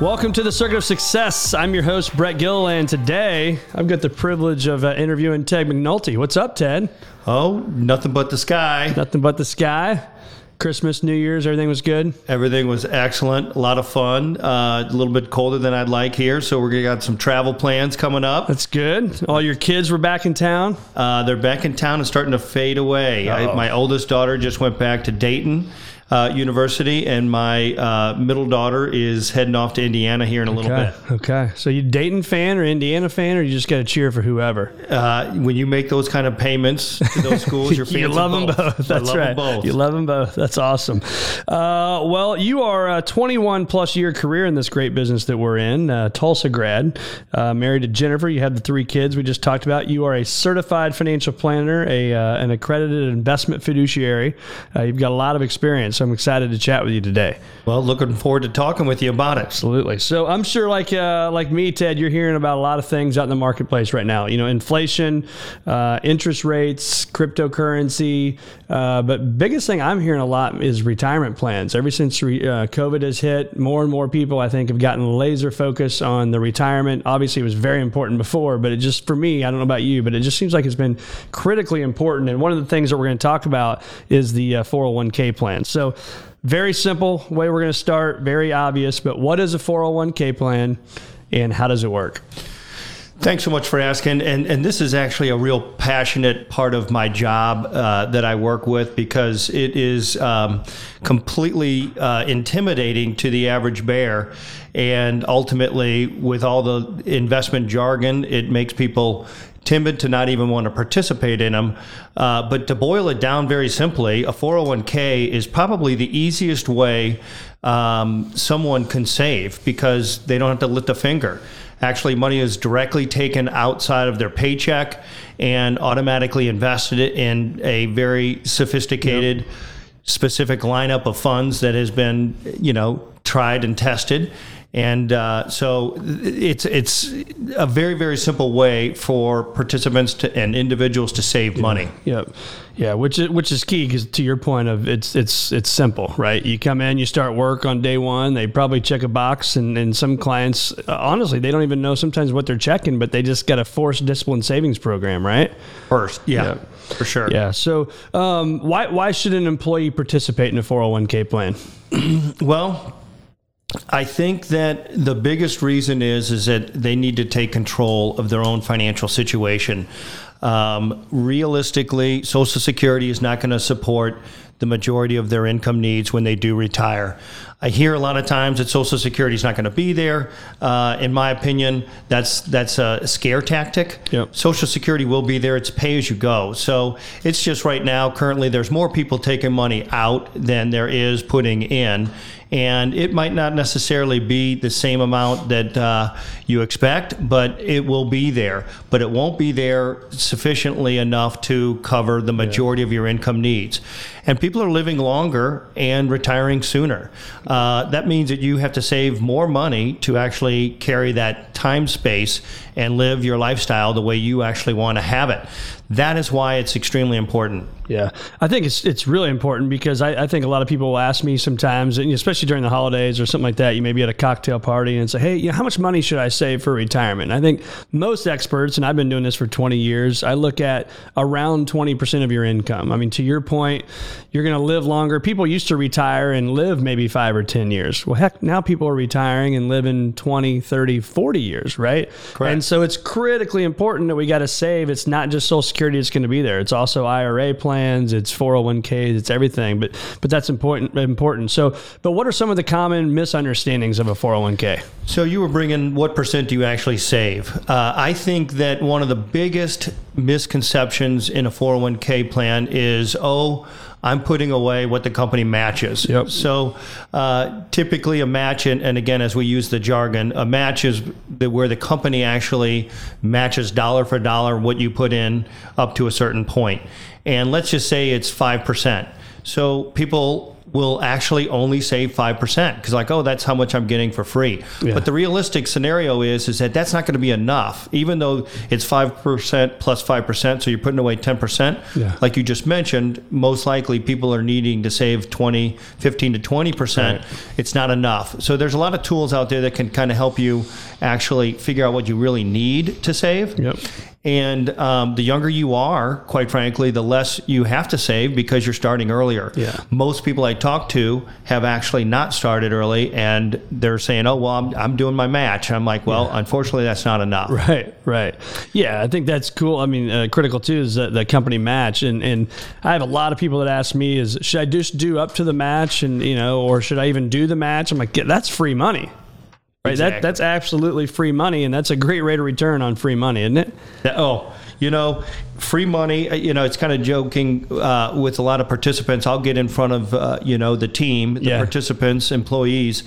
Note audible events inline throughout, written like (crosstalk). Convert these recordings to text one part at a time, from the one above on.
Welcome to the Circuit of Success. I'm your host, Brett Gilliland. Today, I've got the privilege of uh, interviewing Ted McNulty. What's up, Ted? Oh, nothing but the sky. Nothing but the sky. Christmas, New Year's, everything was good. Everything was excellent. A lot of fun. Uh, a little bit colder than I'd like here, so we're gonna got some travel plans coming up. That's good. All your kids were back in town. Uh, they're back in town and starting to fade away. I, my oldest daughter just went back to Dayton. Uh, University, and my uh, middle daughter is heading off to Indiana here in a little Okay. bit. Okay. So you Dayton fan or Indiana fan, or you just got to cheer for whoever? Uh, when you make those kind of payments to those (laughs) schools, you're you love them both. I That's love them right. both. You love them both. That's awesome. Uh, well, you are a 21 plus year career in this great business that we're in. Uh, Tulsa grad, uh, married to Jennifer. You have the three kids we just talked about. You are a certified financial planner, a uh, an accredited investment fiduciary. Uh, you've got a lot of experience. So I'm excited to chat with you today. well, looking forward to talking with you about it. Absolutely. So I'm sure, like uh, like me, Ted, you're hearing about a lot of things out in the marketplace right now. You know, inflation, uh, interest rates, cryptocurrency. Uh, but biggest thing I'm hearing a lot is retirement plans. Ever since re- uh, COVID has hit, more and more people I think have gotten laser focus on the retirement. Obviously, it was very important before, but it just for me, I don't know about you, but it just seems like it's been critically important. And one of the things that we're going to talk about is the uh, 401k plan. So. Very simple way we're going to start, very obvious, but what is a 401k plan and how does it work? Thanks so much for asking. And and this is actually a real passionate part of my job uh, that I work with because it is um, completely uh, intimidating to the average bear, and ultimately, with all the investment jargon, it makes people timid to not even want to participate in them. Uh, but to boil it down very simply, a 401k is probably the easiest way um, someone can save because they don't have to lift a finger. Actually, money is directly taken outside of their paycheck and automatically invested in a very sophisticated, specific lineup of funds that has been, you know, tried and tested. And uh, so it's it's a very very simple way for participants to, and individuals to save money. Yep. Yeah, which is which is key because to your point of it's it's it's simple, right? You come in, you start work on day one. They probably check a box, and, and some clients, uh, honestly, they don't even know sometimes what they're checking, but they just got a forced discipline savings program, right? First, yeah, Yeah. for sure. Yeah. So um, why why should an employee participate in a four hundred one k plan? (clears throat) Well, I think that the biggest reason is is that they need to take control of their own financial situation. Um, realistically, Social Security is not going to support the majority of their income needs when they do retire. I hear a lot of times that Social Security is not going to be there. Uh, in my opinion, that's that's a scare tactic. Yep. Social Security will be there. It's pay as you go. So it's just right now, currently, there's more people taking money out than there is putting in. And it might not necessarily be the same amount that uh, you expect, but it will be there. But it won't be there sufficiently enough to cover the majority of your income needs. And people are living longer and retiring sooner. Uh, that means that you have to save more money to actually carry that time space and live your lifestyle the way you actually want to have it. That is why it's extremely important. Yeah, I think it's it's really important because I, I think a lot of people will ask me sometimes, and especially during the holidays or something like that. You may be at a cocktail party and say, "Hey, you know, how much money should I save for retirement?" I think most experts, and I've been doing this for 20 years, I look at around 20 percent of your income. I mean, to your point, you're going to live longer. People used to retire and live maybe five or 10 years. Well, heck, now people are retiring and living 20, 30, 40 years, right? Correct. And so it's critically important that we got to save. It's not just Social Security that's going to be there. It's also IRA plans, it's 401ks, it's everything. But but that's important. Important. So, but what are some of the common misunderstandings of a 401k? So you were bringing what percent do you actually save? Uh, I think that one of the biggest misconceptions in a 401k plan is, oh, I'm putting away what the company matches. Yep. So uh, typically a match, and, and again, as we use the jargon, a match is the, where the company actually matches dollar for dollar what you put in up to a certain point. And let's just say it's 5%. So people will actually only save 5% because like oh that's how much i'm getting for free Yeah. but the realistic scenario is is that that's not going to be enough even though it's 5% plus 5% so you're putting away 10% Yeah. like you just mentioned most likely people are needing to save 20 15 to 20% Right. it's not enough so there's a lot of tools out there that can kind of help you actually figure out what you really need to save Yep. And um, the younger you are, quite frankly, the less you have to save because you're starting earlier. Yeah. Most people I talk to have actually not started early and they're saying, oh, well, I'm, I'm doing my match. I'm like, well, unfortunately, that's not enough. Right, right. Yeah, I think that's cool. I mean, uh, critical too is the, the company match, and and I have a lot of people that ask me, is should I just do up to the match, and you know, or should I even do the match? I'm like, yeah, that's free money. Right, that that's absolutely free money, and that's a great rate of return on free money, isn't it? That- Oh, you know, free money. uh, You know, it's kind of joking uh, with a lot of participants. I'll get in front of uh, you know the team, the Yeah. participants, employees,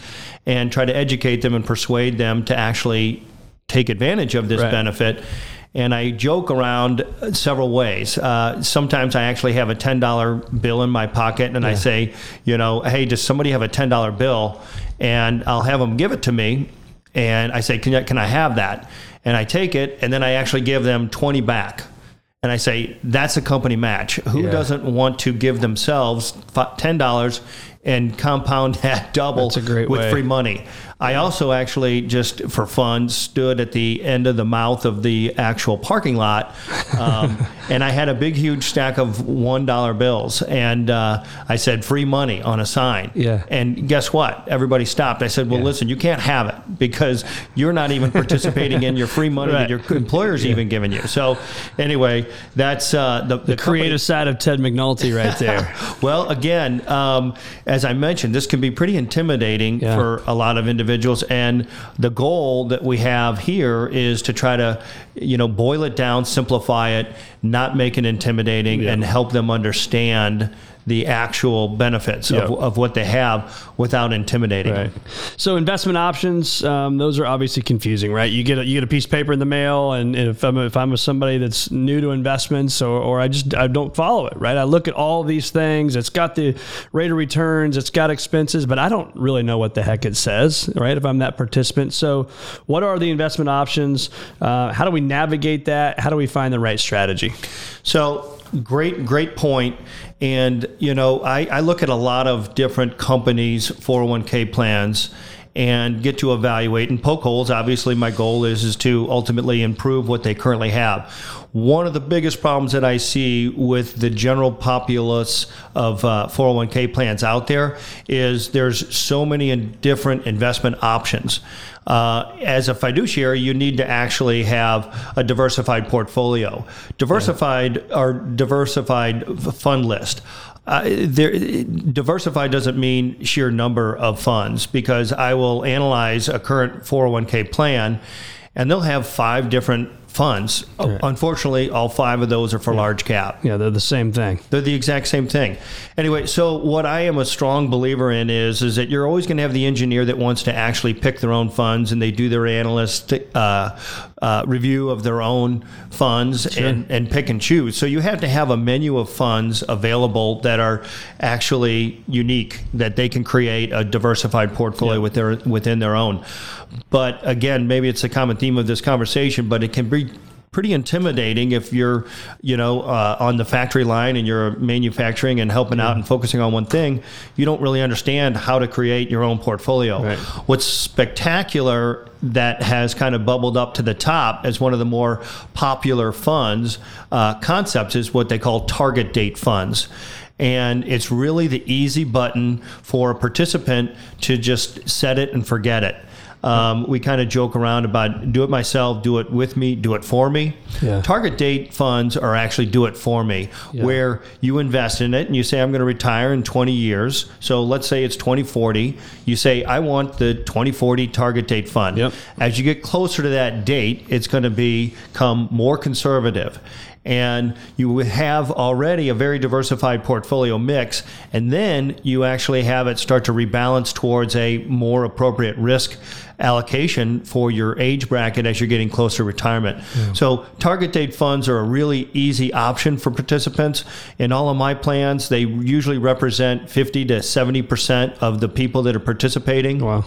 and try to educate them and persuade them to actually take advantage of this Right. benefit. And I joke around several ways. Uh, sometimes I actually have a ten dollar bill in my pocket, and I say, you know, hey, does somebody have a ten dollar bill? And I'll have them give it to me, and I say, can I, can I have that? And I take it, and then I actually give them 20 back. And I say, that's a company match. Who Yeah. doesn't want to give themselves $10 and compound (laughs) that double That's a great with way. free money? I also actually, just for fun, stood at the end of the mouth of the actual parking lot, um, (laughs) and I had a big, huge stack of one dollar bills, and uh, I said "free money" on a sign. Yeah. And guess what? Everybody stopped. I said, "Well, Yeah. listen, you can't have it because you're not even participating in your free money (laughs) Right. that your employer's even giving you." So, anyway, that's uh, the, the, Creative side of Ted McNulty, right there. well, again, um, as I mentioned, this can be pretty intimidating Yeah. for a lot of individuals, and the goal that we have here is to try to, you know, boil it down, simplify it, not make it intimidating, Yeah. and help them understand the actual benefits Yeah. of, of what they have without intimidating Right. So investment options, um, those are obviously confusing, right? You get a, you get a piece of paper in the mail, and if I'm if I'm somebody that's new to investments, or, or I just I don't follow it, right? I look at all these things. It's got the rate of returns, it's got expenses, but I don't really know what the heck it says, right? If I'm that participant, so what are the investment options? Uh, how do we navigate that? How do we find the right strategy? So great, great point. And you know, I, I look at a lot of different companies' 401k plans and get to evaluate and poke holes. Obviously, my goal is is to ultimately improve what they currently have. One of the biggest problems that I see with the general populace of uh, 401k plans out there is there's so many different investment options. Uh, as a fiduciary, you need to actually have a diversified portfolio, diversified or diversified fund list. Uh, there, diversified doesn't mean sheer number of funds because I will analyze a current 401k plan and they'll have five different funds. Unfortunately, all five of those are for large cap. Yeah, they're the same thing. They're the exact same thing. Anyway, so what I am a strong believer in is is that you're always going to have the engineer that wants to actually pick their own funds and they do their analyst uh, uh, review of their own funds and, and pick and choose. So you have to have a menu of funds available that are actually unique that they can create a diversified portfolio with their within their own. But again, maybe it's a common theme of this conversation, but it can be pretty intimidating if you're, you know, uh, on the factory line and you're manufacturing and helping out and focusing on one thing. You don't really understand how to create your own portfolio. Right. What's spectacular that has kind of bubbled up to the top as one of the more popular funds uh, concepts is what they call target date funds. and it's really the easy button for a participant to just set it and forget it. Um, we kind of joke around about do it myself, do it with me, do it for me. Yeah. Target date funds are actually do it for me, Yeah. where you invest in it and you say, I'm going to retire in 20 years. So let's say it's 2040. You say, I want the 2040 target date fund. Yep. As you get closer to that date, it's going to become more conservative. And you have already a very diversified portfolio mix, and then you actually have it start to rebalance towards a more appropriate risk allocation for your age bracket as you're getting closer to retirement. So, target date funds are a really easy option for participants. In all of my plans, they usually represent 50 to 70% of the people that are participating. Wow.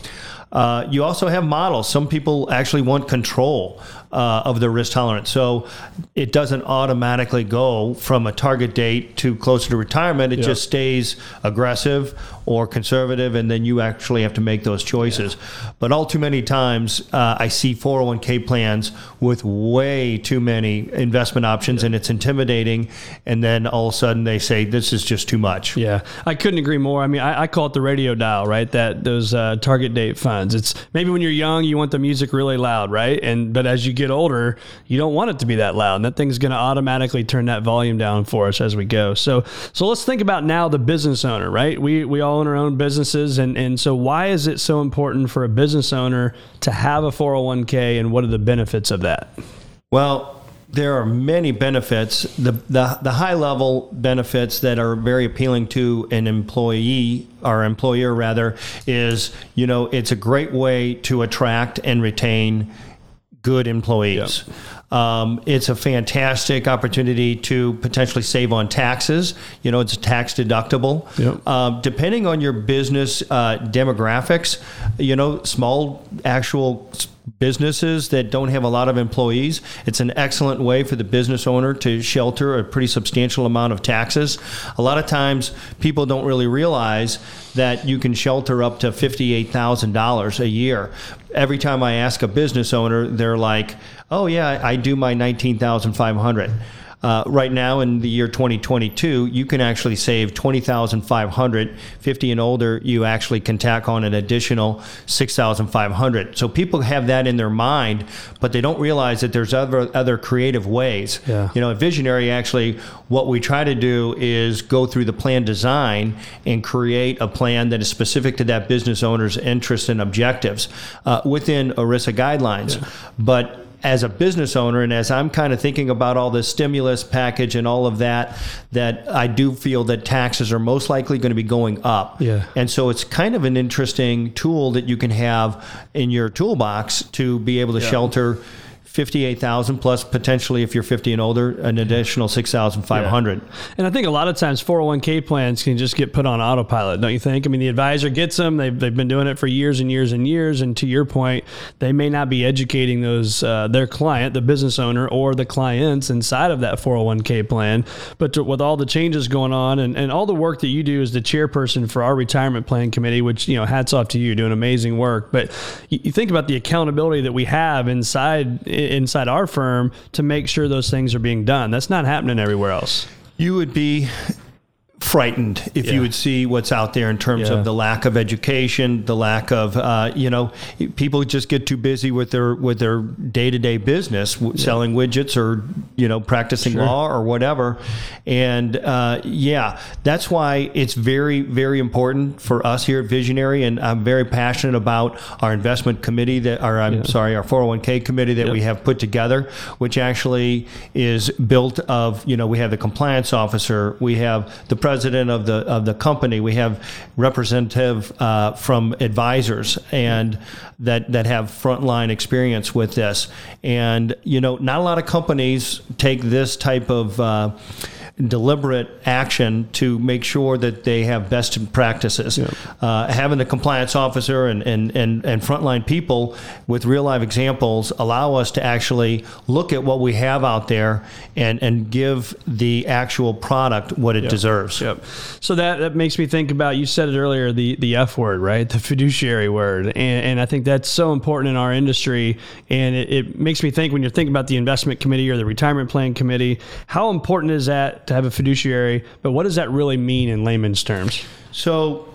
Uh, you also have models. Some people actually want control uh, of their risk tolerance. So it doesn't automatically go from a target date to closer to retirement. It Yeah. just stays aggressive or conservative, and then you actually have to make those choices. But all too many times, uh, I see 401k plans with way too many investment options, and it's intimidating. And then all of a sudden, they say, This is just too much. Yeah, I couldn't agree more. I mean, I, I call it the radio dial, right? That those uh, target date funds. It's maybe when you're young, you want the music really loud, right? And but as you get older, you don't want it to be that loud, and that thing's going to automatically turn that volume down for us as we go. So so let's think about now the business owner, right? We we all own our own businesses, and and so why is it so important for a business owner to have a 401k, and what are the benefits of that? Well, there are many benefits. The, the, the high level benefits that are very appealing to an employee or employer, rather, is you know, it's a great way to attract and retain good employees. Um, it's a fantastic opportunity to potentially save on taxes. You know, it's tax deductible. Yep. Um, depending on your business uh, demographics, you know, small actual businesses that don't have a lot of employees, it's an excellent way for the business owner to shelter a pretty substantial amount of taxes. A lot of times, people don't really realize that you can shelter up to $58,000 a year. Every time I ask a business owner, they're like, "Oh yeah, I do my 19,500." Uh, right now in the year 2022, you can actually save 20,500. 50 and older, you actually can tack on an additional 6,500. So people have that in their mind, but they don't realize that there's other other creative ways. Yeah. You know, at Visionary, actually, what we try to do is go through the plan design and create a plan that is specific to that business owner's interests and objectives uh, within ERISA guidelines. But as a business owner and as I'm kind of thinking about all this stimulus package and all of that, that I do feel that taxes are most likely going to be going up. Yeah. And so it's kind of an interesting tool that you can have in your toolbox to be able to shelter 58,000 plus potentially if you're 50 and older an additional 6,500. And I think a lot of times 401k plans can just get put on autopilot, don't you think? I mean, the advisor gets them. They've, they've been doing it for years and years and years. And to your point, they may not be educating those uh, their client, the business owner, or the clients inside of that 401k plan. But to, with all the changes going on and, and all the work that you do as the chairperson for our retirement plan committee, which, you know, hats off to you, doing amazing work. But you, you think about the accountability that we have inside inside our firm to make sure those things are being done. That's not happening everywhere else. You would be frightened if Yeah. you would see what's out there in terms Yeah. of the lack of education, the lack of uh, you know people just get too busy with their with their day to day business, w selling widgets or you know practicing law or whatever, and uh, yeah, that's why it's very very important for us here at Visionary, and I'm very passionate about our investment committee that, or I'm sorry, our 401k committee that we have put together, which actually is built of you know we have the compliance officer, we have the president of the of the company, we have representative uh, from advisors and that that have frontline experience with this, and you know not a lot of companies take this type of uh, deliberate action to make sure that they have best practices. Uh, having the compliance officer and, and, and, and frontline people with real life examples allow us to actually look at what we have out there and, and give the actual product what it deserves. Yep. So that, that makes me think about you said it earlier the the F word right the fiduciary word and, and I think that's so important in our industry and it, it makes me think when you're thinking about the investment committee or the retirement plan committee how important is that to have a fiduciary, but what does that really mean in layman's terms? So,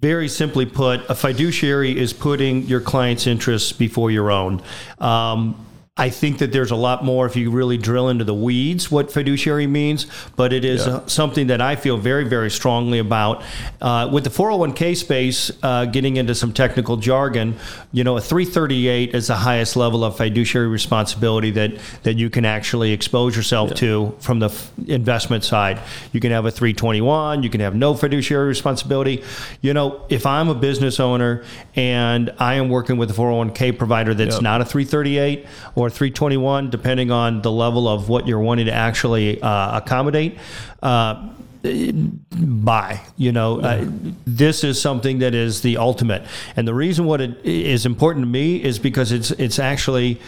very simply put, a fiduciary is putting your client's interests before your own. Um, I think that there's a lot more if you really drill into the weeds what fiduciary means, but it is Yeah. uh, something that I feel very, very strongly about. Uh, with the 401k space, uh, getting into some technical jargon, you know, a 338 is the highest level of fiduciary responsibility that, that you can actually expose yourself to from the f- investment side. You can have a 321, you can have no fiduciary responsibility. You know, if I'm a business owner and I am working with a 401k provider that's Yep. not a 338 or 321, depending on the level of what you're wanting to actually uh, accommodate. Uh, buy you know uh, this is something that is the ultimate and the reason what it is important to me is because it's it's actually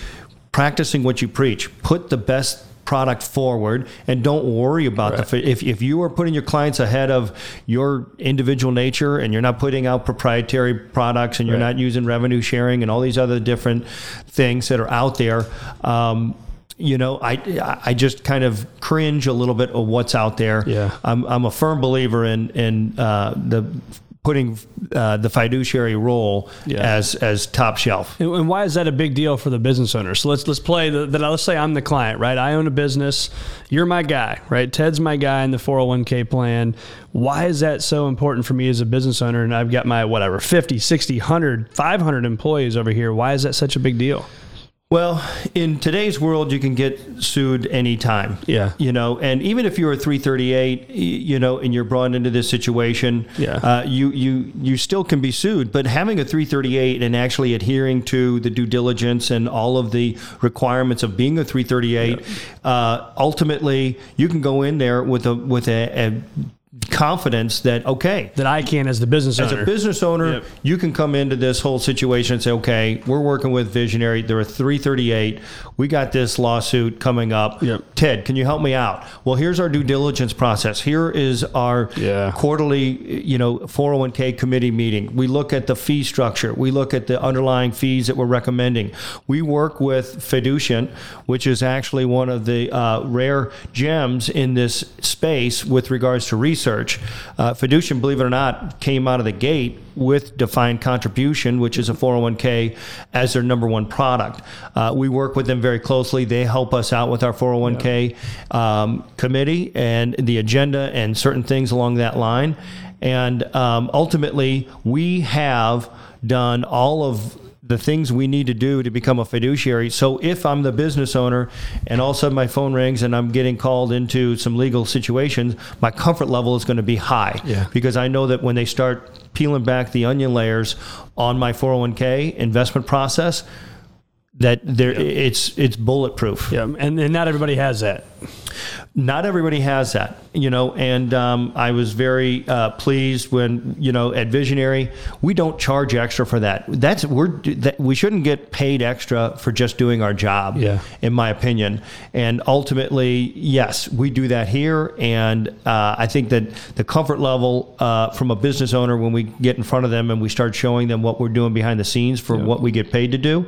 practicing what you preach put the best product forward and don't worry about the if, if you are putting your clients ahead of your individual nature and you're not putting out proprietary products and you're Right. not using revenue sharing and all these other different things that are out there um, you know, I I just kind of cringe a little bit of what's out there. Yeah. I'm I'm a firm believer in in uh, the putting uh, the fiduciary role Yeah. as as top shelf. And, and why is that a big deal for the business owner? So let's let's play that. Let's say I'm the client, right? I own a business. You're my guy, right? Ted's my guy in the 401k plan. Why is that so important for me as a business owner? And I've got my whatever 50, 60, 100, 500 employees over here. Why is that such a big deal? Well, in today's world, you can get sued anytime. Yeah. You know, and even if you're a 338, you know, and you're brought into this situation, Yeah. uh, you you you still can be sued. But having a 338 and actually adhering to the due diligence and all of the requirements of being a 338, uh, ultimately, you can go in there with a with a, a confidence that okay, That I can as the business as owner. a business owner, Yep. you can come into this whole situation and say, okay, we're working with Visionary. They're a 338. We got this lawsuit coming up. Yep. Ted, can you help me out? Well, here's our due diligence process. Here is our Yeah. quarterly, you know, 401k committee meeting. We look at the fee structure. We look at the underlying fees that we're recommending. We work with Fiducient, which is actually one of the uh, rare gems in this space with regards to research. Uh, Fiducient, believe it or not, came out of the gate with defined contribution, which is a 401k, as their number one product. Uh, we work with them very closely. They help us out with our 401k um, committee and the agenda and certain things along that line. And um, ultimately, we have done all of the things we need to do to become a fiduciary. So if I'm the business owner and all of a sudden my phone rings and I'm getting called into some legal situations, my comfort level is going to be high. Yeah. Because I know that when they start peeling back the onion layers on my 401k investment process, that there it's it's bulletproof. yeah, and, and not everybody has that. Not everybody has that, you know, and um, I was very uh, pleased when, you know, at Visionary, we don't charge extra for that. That's we're that we shouldn't get paid extra for just doing our job, Yeah. in my opinion. And ultimately, yes, we do that here, and uh, I think that the comfort level uh, from a business owner when we get in front of them and we start showing them what we're doing behind the scenes for what we get paid to do.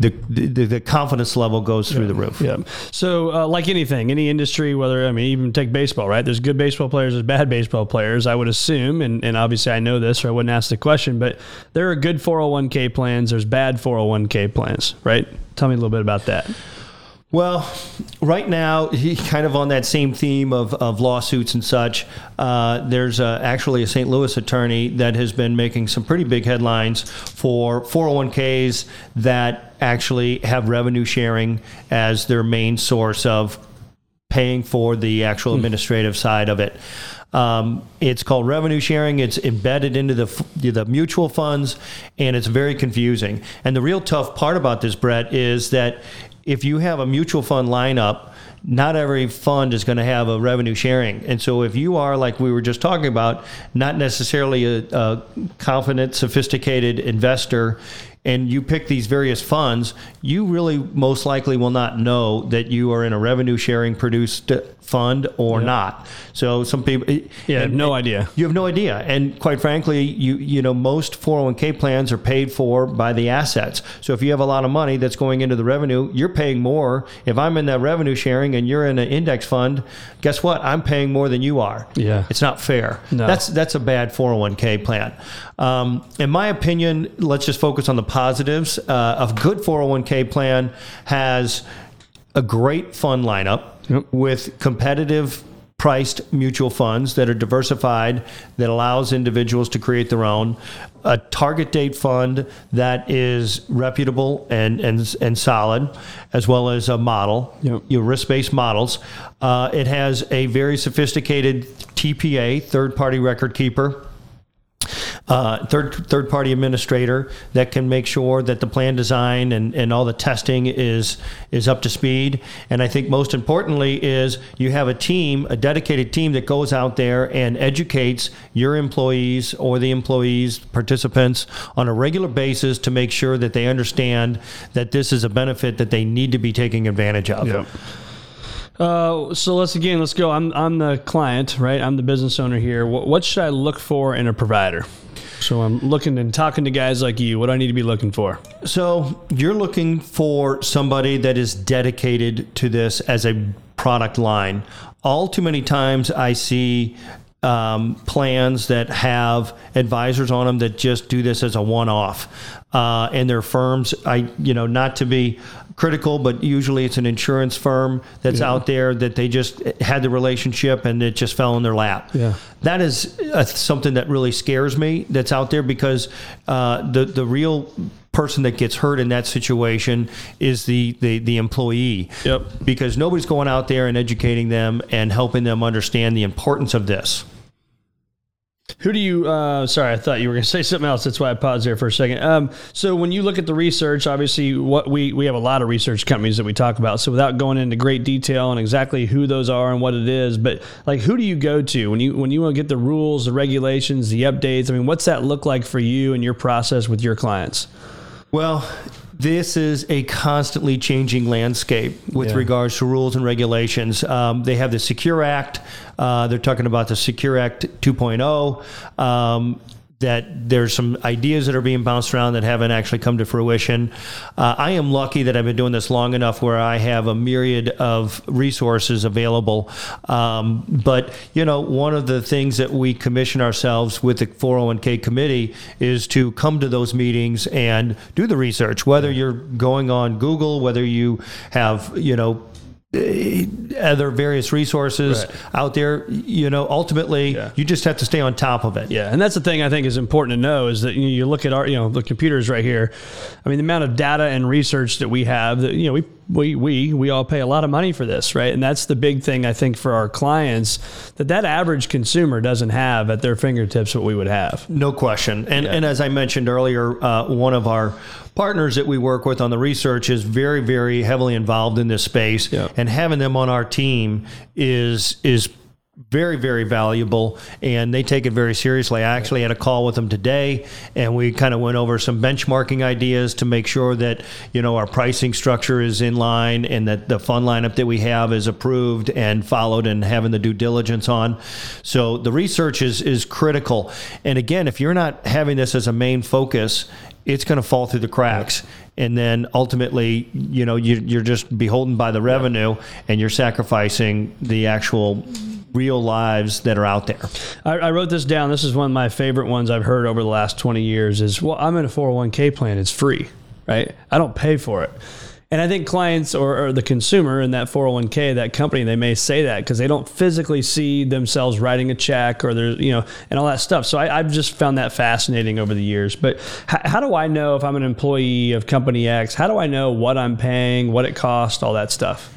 The, the, the confidence level goes through the roof. Yeah. So, uh, like anything, any industry, whether I mean, even take baseball, right? There's good baseball players, there's bad baseball players. I would assume, and, and obviously I know this, or I wouldn't ask the question. But there are good 401k plans. There's bad 401k plans, right? Tell me a little bit about that. Well, right now, (laughs) he kind of on that same theme of, of lawsuits and such. Uh, there's uh, actually a St. Louis attorney that has been making some pretty big headlines for 401ks that actually have revenue sharing as their main source of paying for the actual administrative side of it. Um, it's called revenue sharing. It's embedded into the the mutual funds, and it's very confusing. And the real tough part about this, Brett, is that if you have a mutual fund lineup, not every fund is going to have a revenue sharing. And so, if you are like we were just talking about, not necessarily a, a confident, sophisticated investor, and you pick these various funds, you really most likely will not know that you are in a revenue sharing produced fund or not. So some people, Yeah, and- no idea. you have no idea, and quite frankly, you you know most 401k plans are paid for by the assets. So if you have a lot of money that's going into the revenue, you're paying more. If I'm in that revenue sharing and you're in an index fund, guess what? I'm paying more than you are. Yeah. it's not fair. No. That's that's a bad 401k plan. Um, in my opinion, let's just focus on the positives. Uh, a good 401k plan has a great fund lineup Yep. with competitive priced mutual funds that are diversified that allows individuals to create their own a target date fund that is reputable and and, and solid as well as a model Yep. your risk-based models uh, it has a very sophisticated tpa third party record keeper uh, third third party administrator that can make sure that the plan design and, and all the testing is is up to speed. And I think most importantly is you have a team, a dedicated team that goes out there and educates your employees or the employees participants on a regular basis to make sure that they understand that this is a benefit that they need to be taking advantage of. Uh, so let's again, let's go. I'm, I'm the client, right? I'm the business owner here. What, what should I look for in a provider? So I'm looking and talking to guys like you. What do I need to be looking for? So you're looking for somebody that is dedicated to this as a product line. All too many times I see um, plans that have advisors on them that just do this as a one-off, uh, and their firms. I, you know, not to be critical, but usually it's an insurance firm that's out there that they just had the relationship and it just fell in their lap. Yeah. That is uh, something that really scares me that's out there because uh, the the real person that gets hurt in that situation is the, the the employee. Yep. Because nobody's going out there and educating them and helping them understand the importance of this. Who do you? Uh, sorry, I thought you were going to say something else. That's why I paused there for a second. Um, so when you look at the research, obviously, what we we have a lot of research companies that we talk about. So without going into great detail on exactly who those are and what it is, but like who do you go to when you when you want to get the rules, the regulations, the updates? I mean, what's that look like for you and your process with your clients? Well, this is a constantly changing landscape with Yeah. regards to rules and regulations. Um, they have the Secure Act. Uh, they're talking about the Secure Act 2.0. Um, that there's some ideas that are being bounced around that haven't actually come to fruition. Uh, I am lucky that I've been doing this long enough where I have a myriad of resources available. Um, but, you know, one of the things that we commission ourselves with the 401k committee is to come to those meetings and do the research, whether you're going on Google, whether you have, you know, Uh, other various resources Right. out there, you know, ultimately Yeah. you just have to stay on top of it. Yeah, and that's the thing I think is important to know is that you, know, you look at our, you know, the computers right here. I mean, the amount of data and research that we have. That you know, we we we we all pay a lot of money for this, right? And that's the big thing I think for our clients that that average consumer doesn't have at their fingertips what we would have. No question. And, and as I mentioned earlier, uh, one of our partners that we work with on the research is very, very heavily involved in this space. Yeah. And having them on our team is is very, very valuable, and they take it very seriously. I actually had a call with them today, and we kind of went over some benchmarking ideas to make sure that you know our pricing structure is in line, and that the fund lineup that we have is approved and followed, and having the due diligence on. So the research is is critical. And again, if you're not having this as a main focus, it's going to fall through the cracks. And then ultimately, you know, you, you're just beholden by the revenue, and you're sacrificing the actual real lives that are out there. I, I wrote this down. This is one of my favorite ones I've heard over the last 20 years is, well, I'm in a 401k plan. It's free, right? I don't pay for it. And I think clients or, or the consumer in that 401k, that company, they may say that because they don't physically see themselves writing a check or there's, you know, and all that stuff. So I, I've just found that fascinating over the years. But how, how do I know if I'm an employee of company X? How do I know what I'm paying, what it costs, all that stuff?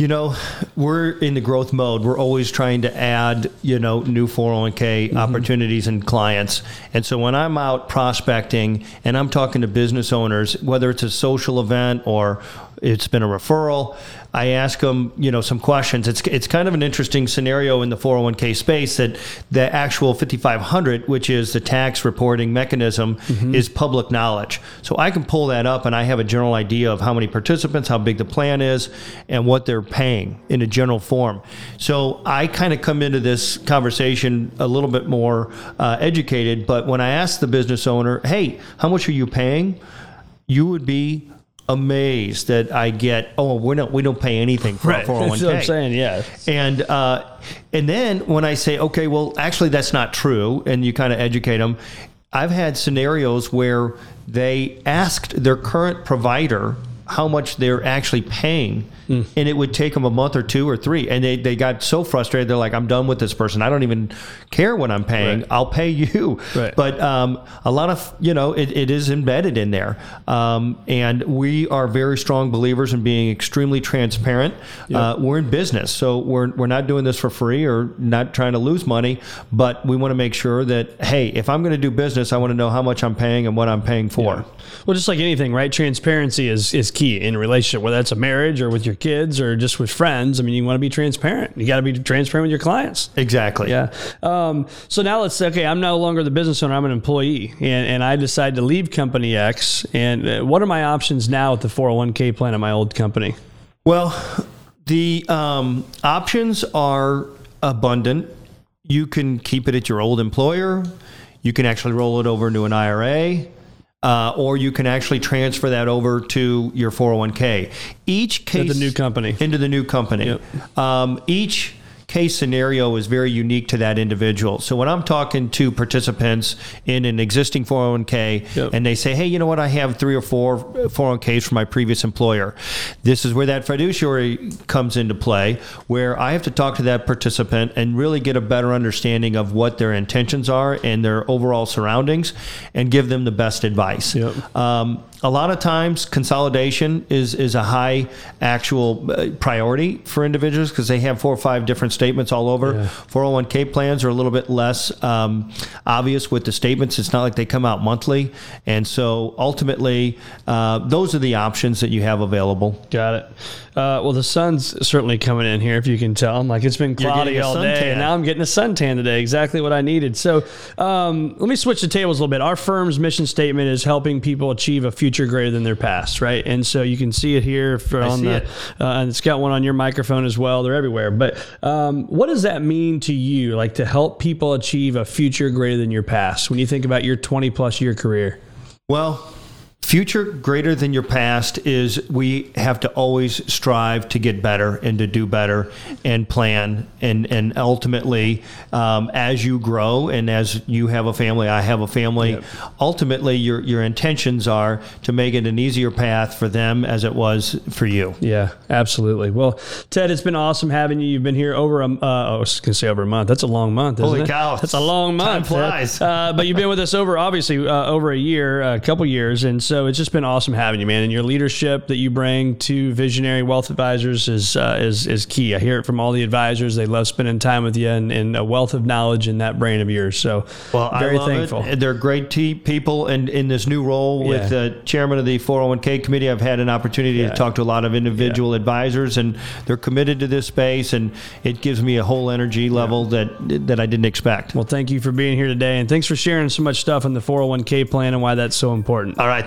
You know, we're in the growth mode. We're always trying to add, you know, new 401k mm-hmm. opportunities and clients. And so when I'm out prospecting and I'm talking to business owners, whether it's a social event or it's been a referral. I ask them, you know, some questions. It's it's kind of an interesting scenario in the 401k space that the actual 5500, which is the tax reporting mechanism, is public knowledge. So I can pull that up and I have a general idea of how many participants, how big the plan is, and what they're paying in a general form. So I kind of come into this conversation a little bit more uh, educated. But when I ask the business owner, "Hey, how much are you paying?" you would be amazed that I get, oh, we don't we don't pay anything for Right. a (laughs) 401k. That's what I'm saying. Yeah. And uh, and then when I say, okay, well, actually, that's not true, and you kind of educate them, I've had scenarios where they asked their current provider how much they're actually paying, Hmm. and it would take them a month or two or three, and they, they got so frustrated. They're like, I'm done with this person. I don't even care what I'm paying. Right. I'll pay you. Right. But um, a lot of you know it, it is embedded in there, um, and we are very strong believers in being extremely transparent. Uh, we're in business, so we're we're not doing this for free or not trying to lose money, but we want to make sure that hey, if I'm going to do business, I want to know how much I'm paying and what I'm paying for. Well, just like anything, right? Transparency is, is key in a relationship, whether that's a marriage or with your kids or just with friends. I mean, you want to be transparent. You got to be transparent with your clients. Exactly. Yeah. Um, so now let's say, okay, I'm no longer the business owner. I'm an employee, and, and I decide to leave company X. And uh, what are my options now with the 401k plan at my old company? Well, the um, options are abundant. You can keep it at your old employer. You can actually roll it over into an IRA. Uh, or you can actually transfer that over to your 401k. Each case Into the new company. into the new company. Yep. Um, each case scenario is very unique to that individual. So when I'm talking to participants in an existing 401k Yep. and they say, hey, you know what, I have three or four 401ks from my previous employer, this is where that fiduciary comes into play, where I have to talk to that participant and really get a better understanding of what their intentions are and their overall surroundings and give them the best advice. Yep. Um, a lot of times, consolidation is is a high actual uh, priority for individuals because they have four or five different statements all over. Yeah. 401k plans are a little bit less um, obvious with the statements. It's not like they come out monthly, and so ultimately, uh, those are the options that you have available. Got it. Uh, well, the sun's certainly coming in here, if you can tell. I'm like, it's been cloudy all day, and now I'm getting a suntan today. Exactly what I needed. So, um, let me switch the tables a little bit. Our firm's mission statement is helping people achieve a future greater than their past, right? And so you can see it here for on the. Uh, and it's got one on your microphone as well. They're everywhere. But um, Um, what does that mean to you, like to help people achieve a future greater than your past? When you think about your 20 plus year career, Well, future greater than your past is we have to always strive to get better and to do better and plan and and ultimately um, as you grow and as you have a family I have a family ultimately your your intentions are to make it an easier path for them as it was for you Yeah, absolutely. Well, Ted, it's been awesome having you. You've been here over a, uh, I was to say over a month. That's a long month. Isn't Holy it? cow. That's a long month. Ted. flies. Uh, but you've been with us over, obviously, uh, over a year, a couple years. And so it's just been awesome having you, man. And your leadership that you bring to Visionary Wealth Advisors is, uh, is, is key. I hear it from all the advisors. They love spending time with you and, and a wealth of knowledge in that brain of yours. So Well, very I love thankful. it. They're great te- people, and in this new role with the chairman of the 401k committee, I've had an opportunity Yeah. to talk to a lot of individual advisors, and they're committed to this space, and it gives me a whole energy level that that I didn't expect. Well, thank you for being here today. And thanks for sharing so much stuff on the 401k plan and why that's so important. All right,